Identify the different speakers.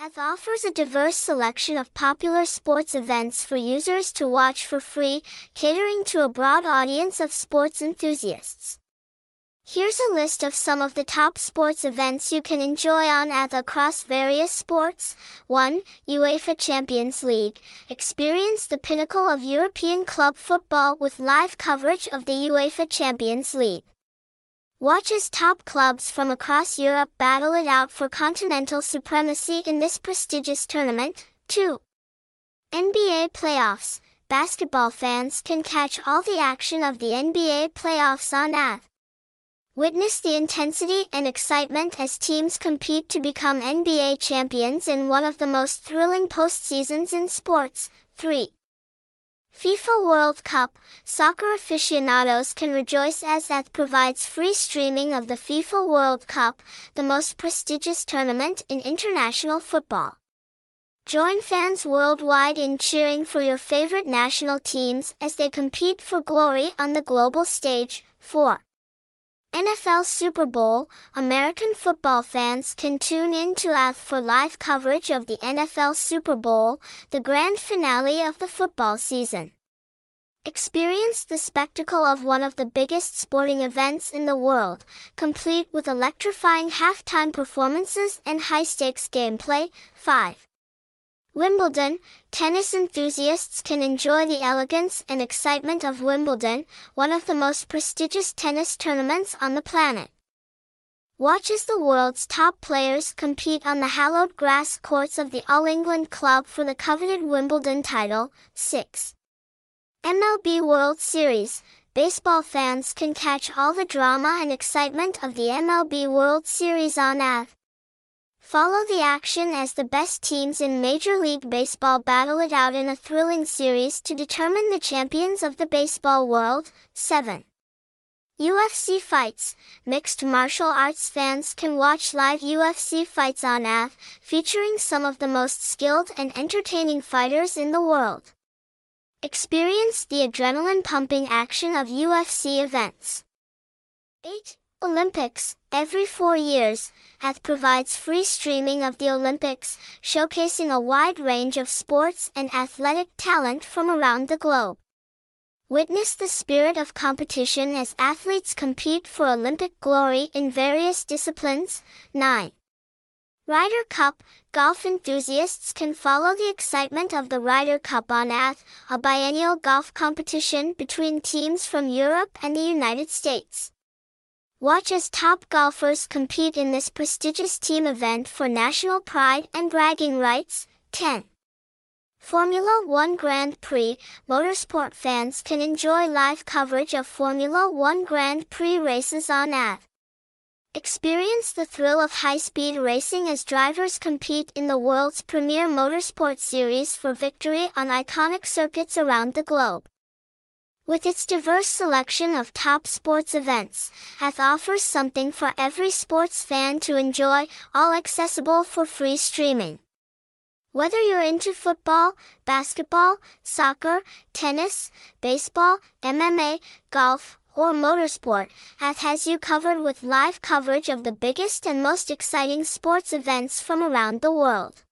Speaker 1: Atdhe offers a diverse selection of popular sports events for users to watch for free, catering to a broad audience of sports enthusiasts. Here's a list of some of the top sports events you can enjoy on Atdhe across various sports. 1. UEFA Champions League. Experience the pinnacle of European club football with live coverage of the UEFA Champions League. Watch as top clubs from across Europe battle it out for continental supremacy in this prestigious tournament. 2. NBA Playoffs. Basketball fans can catch all the action of the NBA playoffs on Atdhe. Witness the intensity and excitement as teams compete to become NBA champions in one of the most thrilling postseasons in sports. 3. FIFA World Cup, soccer aficionados can rejoice as Atdhe provides free streaming of the FIFA World Cup, the most prestigious tournament in international football. Join fans worldwide in cheering for your favorite national teams as they compete for glory on the global stage. 4. NFL Super Bowl, American football fans can tune in to Atdhe for live coverage of the NFL Super Bowl, the grand finale of the football season. Experience the spectacle of one of the biggest sporting events in the world, complete with electrifying halftime performances and high-stakes gameplay. 5. Wimbledon, tennis enthusiasts can enjoy the elegance and excitement of Wimbledon, one of the most prestigious tennis tournaments on the planet. Watch as the world's top players compete on the hallowed grass courts of the All England Club for the coveted Wimbledon title. 6. MLB World Series. Baseball fans can catch all the drama and excitement of the MLB World Series on Atdhe. Follow the action as the best teams in Major League Baseball battle it out in a thrilling series to determine the champions of the baseball world. 7. UFC fights. Mixed martial arts fans can watch live UFC fights on Atdhe, featuring some of the most skilled and entertaining fighters in the world. Experience the adrenaline-pumping action of UFC events. 8. Olympics, every four years, Atdhe provides free streaming of the Olympics, showcasing a wide range of sports and athletic talent from around the globe. Witness the spirit of competition as athletes compete for Olympic glory in various disciplines. 9. Ryder Cup, golf enthusiasts can follow the excitement of the Ryder Cup on Atdhe, a biennial golf competition between teams from Europe and the United States. Watch as top golfers compete in this prestigious team event for national pride and bragging rights. 10. Formula One Grand Prix Motorsport fans can enjoy live coverage of Formula One Grand Prix races on Atdhe. Experience the thrill of high-speed racing as drivers compete in the world's premier motorsport series for victory on iconic circuits around the globe. With its diverse selection of top sports events, Atdhe offers something for every sports fan to enjoy, all accessible for free streaming. Whether you're into football, basketball, soccer, tennis, baseball, MMA, golf, or motorsport, Atdhe has you covered with live coverage of the biggest and most exciting sports events from around the world.